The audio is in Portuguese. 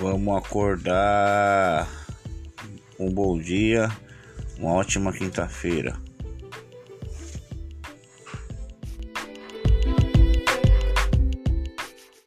Vamos acordar. Um bom dia, uma ótima quinta-feira.